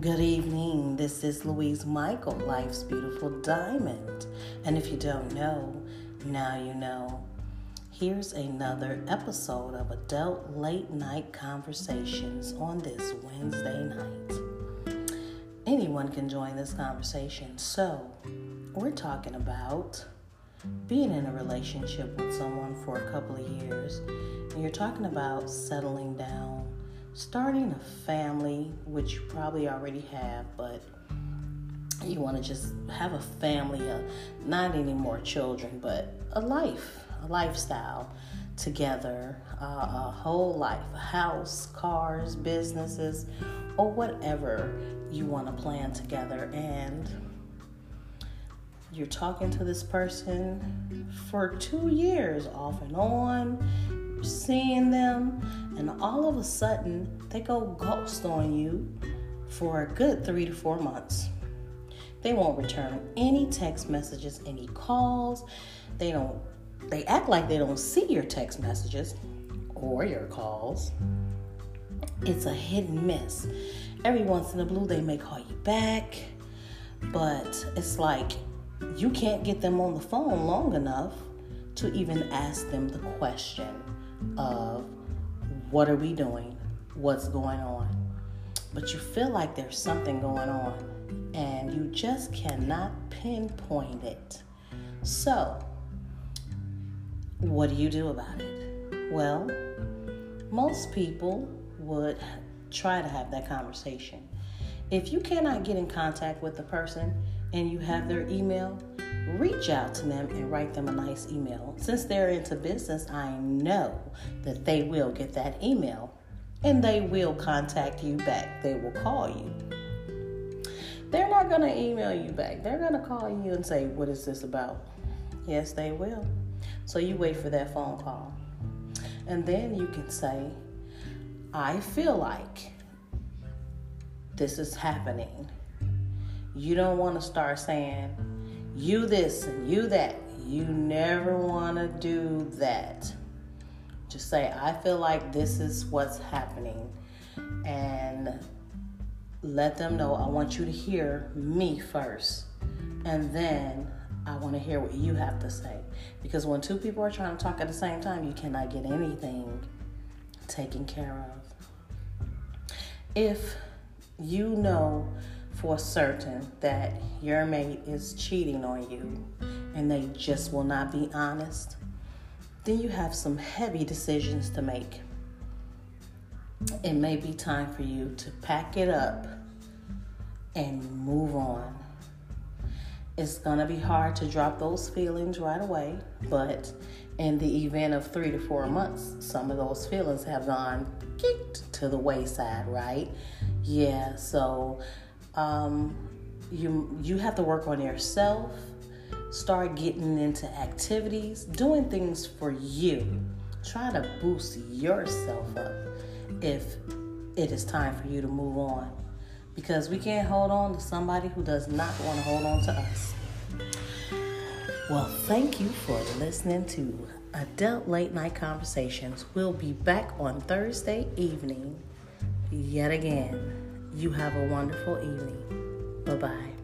Good evening. This is Louise Michael, Life's Beautiful Diamond. And if you don't know, now you know. Here's another episode of Adult Late Night Conversations on this Wednesday night. Anyone can join this conversation. So, we're talking about being in a relationship with someone for a couple of years, and you're talking about settling down starting a family, which you probably already have, but you want to just have a family, uh, not any more children, but a life, a lifestyle together, uh, a whole life, a house, cars, businesses, or whatever you want to plan together. And you're talking to this person for two years off and on seeing them, and all of a sudden they go ghost on you for a good three to four months. They won't return any text messages, any calls. They don't, they act like they don't see your text messages or your calls. It's a hit and miss. Every once in a blue, they may call you back, but it's like you can't get them on the phone long enough to even ask them the question of what are we doing, what's going on. But you feel like there's something going on and you just cannot pinpoint it. So, what do you do about it? Well, most people would try to have that conversation. If you cannot get in contact with the person and you have their email, reach out to them and write them a nice email. Since they're into business, I know that they will get that email and they will contact you back. They will call you. They're not going to email you back. They're going to call you and say, What is this about? Yes, they will. So you wait for that phone call. And then you can say, I feel like this is happening. You don't want to start saying, you this and you that. You never want to do that. Just say, I feel like this is what's happening. And let them know I want you to hear me first. And then I want to hear what you have to say. Because when two people are trying to talk at the same time, you cannot get anything taken care of. If you know for certain that your mate is cheating on you and they just will not be honest, then you have some heavy decisions to make. It may be time for you to pack it up and move on. It's gonna be hard to drop those feelings right away, but in the event of three to four months, some of those feelings have gone kicked to the wayside, right? Yeah, so um, you you have to work on yourself. Start getting into activities, doing things for you. Try to boost yourself up if it is time for you to move on. Because we can't hold on to somebody who does not want to hold on to us. Well, thank you for listening to Adult Late Night Conversations. We'll be back on Thursday evening yet again. You have a wonderful evening. Bye bye.